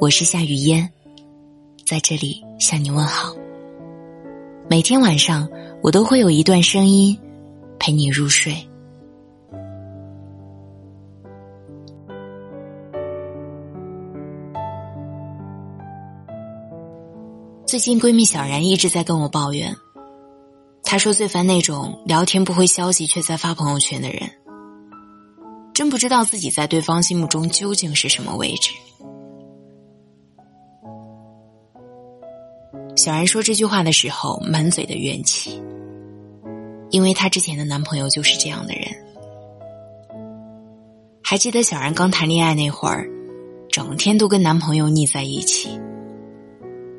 我是夏雨嫣，在这里向你问好。每天晚上，我都会有一段声音陪你入睡。最近闺蜜小然一直在跟我抱怨，她说最烦那种聊天不回消息却在发朋友圈的人，真不知道自己在对方心目中究竟是什么位置。小然说这句话的时候，满嘴的怨气，因为她之前的男朋友就是这样的人。还记得小然刚谈恋爱那会儿，整天都跟男朋友腻在一起。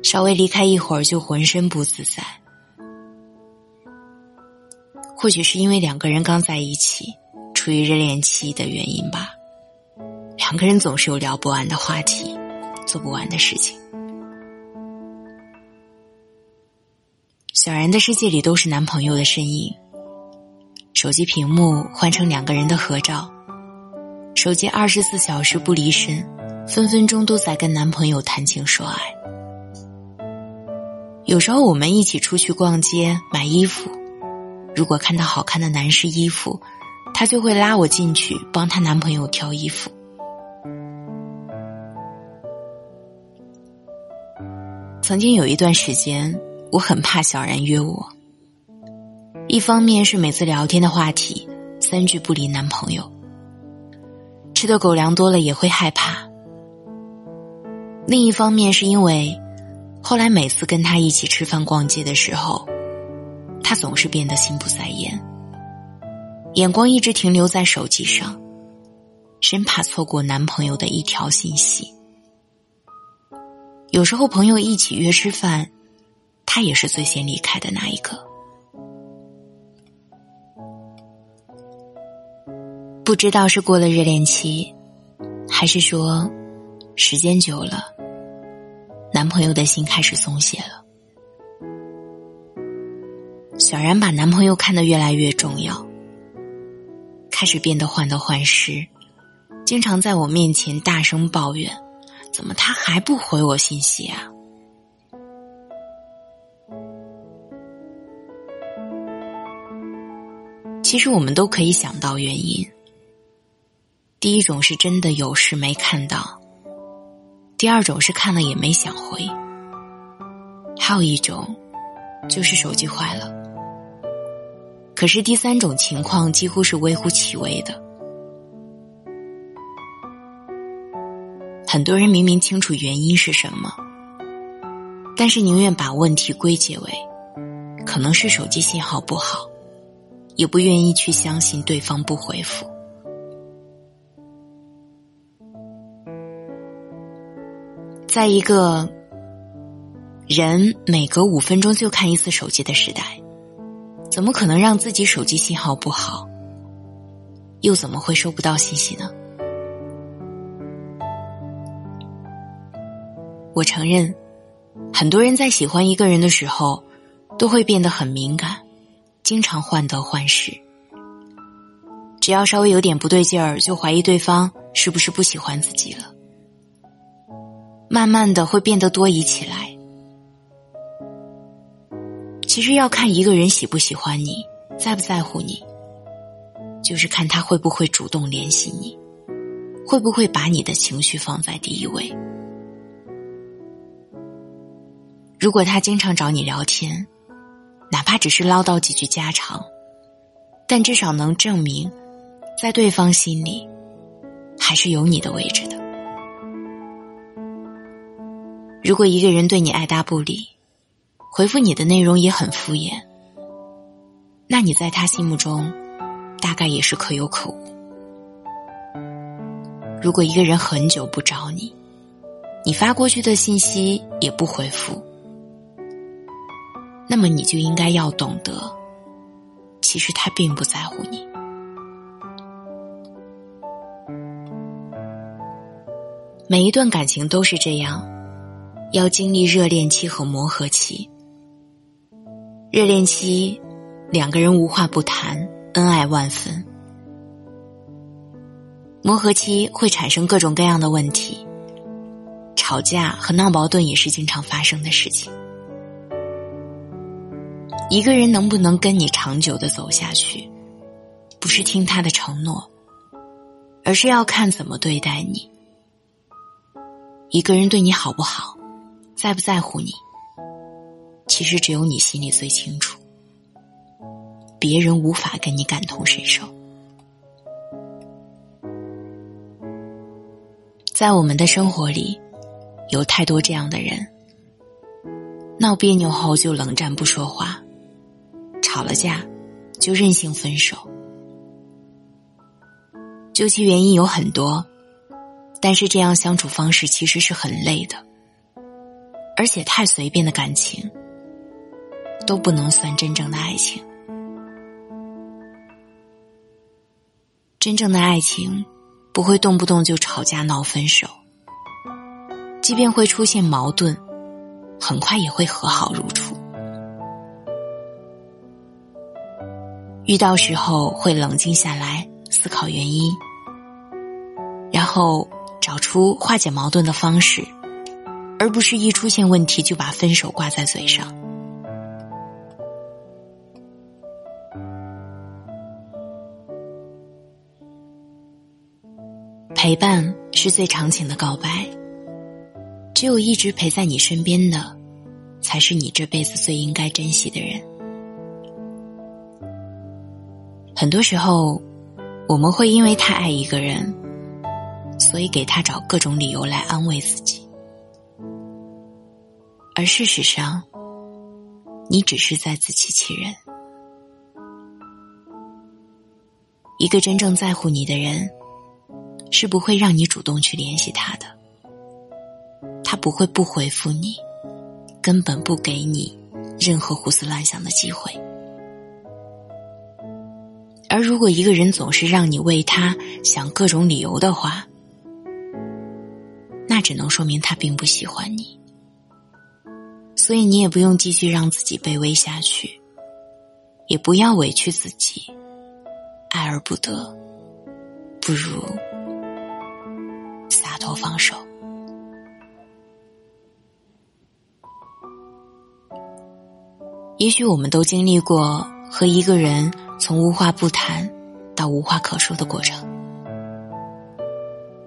稍微离开一会儿就浑身不自在，或许是因为两个人刚在一起，处于热恋期的原因吧。两个人总是有聊不完的话题，做不完的事情。小然的世界里都是男朋友的身影，手机屏幕换成两个人的合照，手机二十四小时不离身，分分钟都在跟男朋友谈情说爱。有时候我们一起出去逛街买衣服，如果看到好看的男士衣服，她就会拉我进去帮她男朋友挑衣服。曾经有一段时间，我很怕小然约我，一方面是每次聊天的话题三句不离男朋友，吃的狗粮多了也会害怕；另一方面是因为。后来每次跟他一起吃饭逛街的时候，他总是变得心不在焉，眼光一直停留在手机上，生怕错过男朋友的一条信息。有时候朋友一起约吃饭，他也是最先离开的那一个。不知道是过了热恋期，还是说时间久了。男朋友的心开始松懈了，小然把男朋友看得越来越重要，开始变得患得患失，经常在我面前大声抱怨：“怎么他还不回我信息啊？”其实我们都可以想到原因，第一种是真的有事没看到。第二种是看了也没想回，还有一种就是手机坏了。可是第三种情况几乎是微乎其微的。很多人明明清楚原因是什么，但是宁愿把问题归结为可能是手机信号不好，也不愿意去相信对方不回复。在一个人每隔五分钟就看一次手机的时代，怎么可能让自己手机信号不好？又怎么会收不到信息呢？我承认，很多人在喜欢一个人的时候，都会变得很敏感，经常患得患失。只要稍微有点不对劲儿，就怀疑对方是不是不喜欢自己了。慢慢的会变得多疑起来。其实要看一个人喜不喜欢你，在不在乎你，就是看他会不会主动联系你，会不会把你的情绪放在第一位。如果他经常找你聊天，哪怕只是唠叨几句家常，但至少能证明，在对方心里，还是有你的位置的。如果一个人对你爱答不理，回复你的内容也很敷衍，那你在他心目中大概也是可有可无。如果一个人很久不找你，你发过去的信息也不回复，那么你就应该要懂得，其实他并不在乎你。每一段感情都是这样。要经历热恋期和磨合期。热恋期，两个人无话不谈，恩爱万分。磨合期会产生各种各样的问题，吵架和闹矛盾也是经常发生的事情。一个人能不能跟你长久的走下去，不是听他的承诺，而是要看怎么对待你。一个人对你好不好，在不在乎你，其实只有你心里最清楚，别人无法跟你感同身受。在我们的生活里，有太多这样的人，闹别扭后就冷战不说话。吵了架，就任性分手。究其原因有很多，但是这样相处方式其实是很累的，而且太随便的感情都不能算真正的爱情。真正的爱情不会动不动就吵架闹分手，即便会出现矛盾，很快也会和好如初。遇到时候会冷静下来思考原因，然后找出化解矛盾的方式，而不是一出现问题就把分手挂在嘴上。陪伴是最长情的告白，只有一直陪在你身边的，才是你这辈子最应该珍惜的人。很多时候，我们会因为太爱一个人，所以给他找各种理由来安慰自己，而事实上，你只是在自欺欺人。一个真正在乎你的人，是不会让你主动去联系他的，他不会不回复你，根本不给你任何胡思乱想的机会。而如果一个人总是让你为他想各种理由的话，那只能说明他并不喜欢你。所以你也不用继续让自己卑微下去，也不要委屈自己，爱而不得，不如头放手。也许我们都经历过和一个人。从无话不谈到无话可说的过程，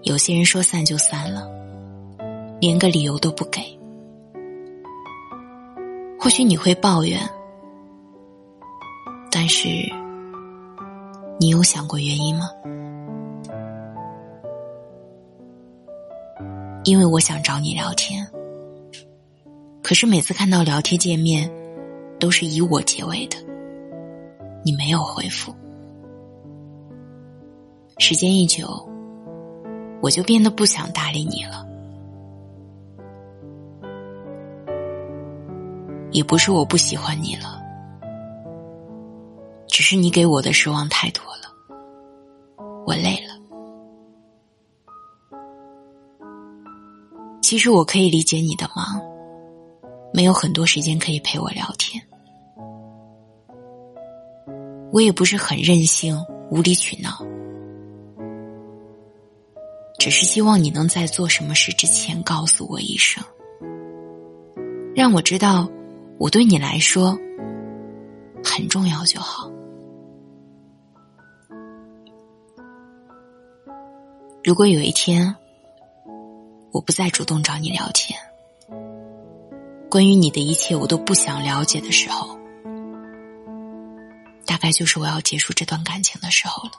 有些人说散就散了，连个理由都不给。或许你会抱怨，但是你有想过原因吗？因为我想找你聊天，可是每次看到聊天界面，都是以我结尾的。你没有回复，时间一久，我就变得不想搭理你了。也不是我不喜欢你了，只是你给我的失望太多了，我累了。其实我可以理解你的忙，没有很多时间可以陪我聊天。我也不是很任性、无理取闹，只是希望你能在做什么事之前告诉我一声，让我知道我对你来说很重要就好。如果有一天我不再主动找你聊天，关于你的一切我都不想了解的时候。大概就是我要结束这段感情的时候了，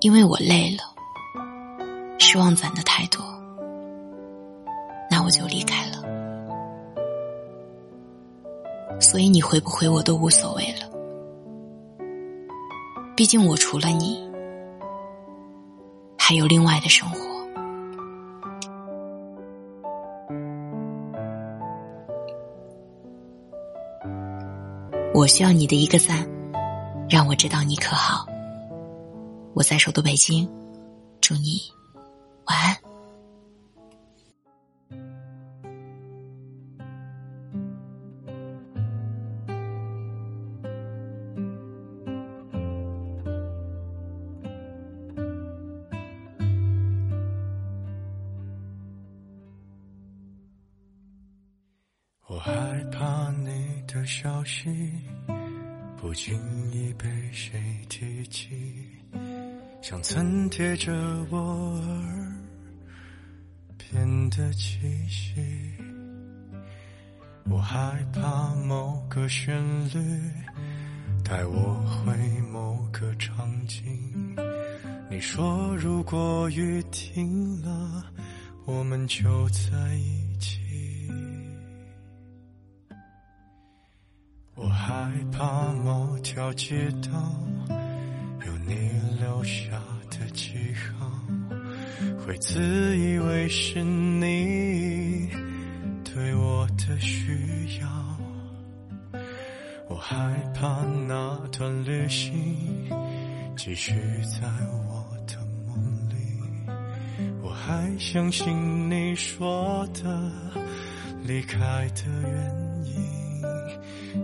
因为我累了，失望攒的太多，那我就离开了。所以你回不回我都无所谓了，毕竟我除了你，还有另外的生活。我需要你的一个赞让我知道你可好。我在首都北京祝你晚安。我害怕的消息不经意被谁提起，像曾贴着我耳边的气息。我害怕某个旋律带我回某个场景。你说如果雨停了，我们就在一起。害怕某条街道有你留下的记号，会自以为是你对我的需要。我害怕那段旅行继续在我的梦里，我还相信你说的离开的原因。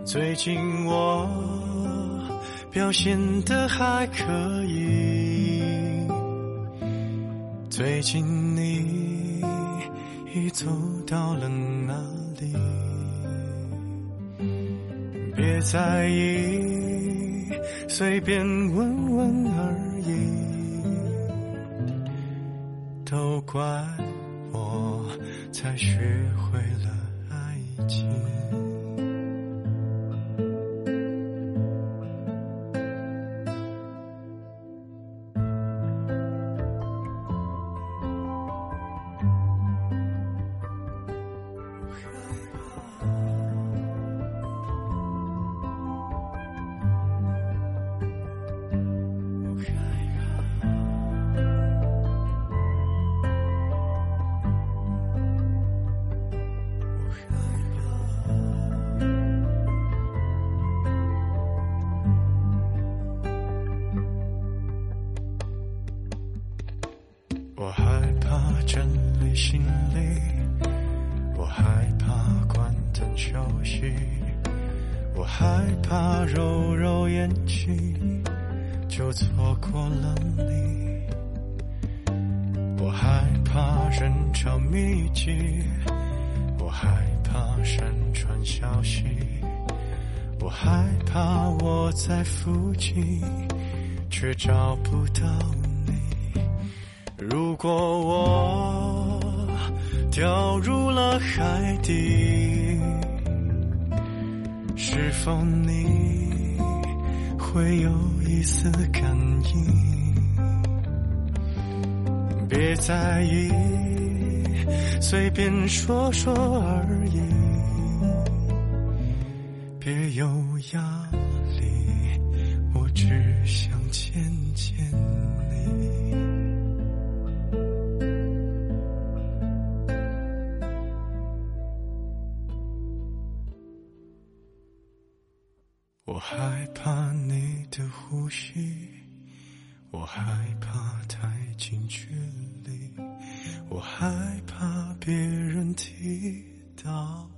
最近我表现的还可以，最近你已走到了哪里？别在意，随便问问而已，都怪我才学会了爱情。害怕揉揉眼睛就错过了你，我害怕人潮密集，我害怕山川消息，我害怕我在附近却找不到你。如果我掉入了海底，是否你会有一丝感应？别在意，随便说说而已，别有压力，我只想见见你。怕你的呼吸，我害怕太近距离，我害怕别人听到。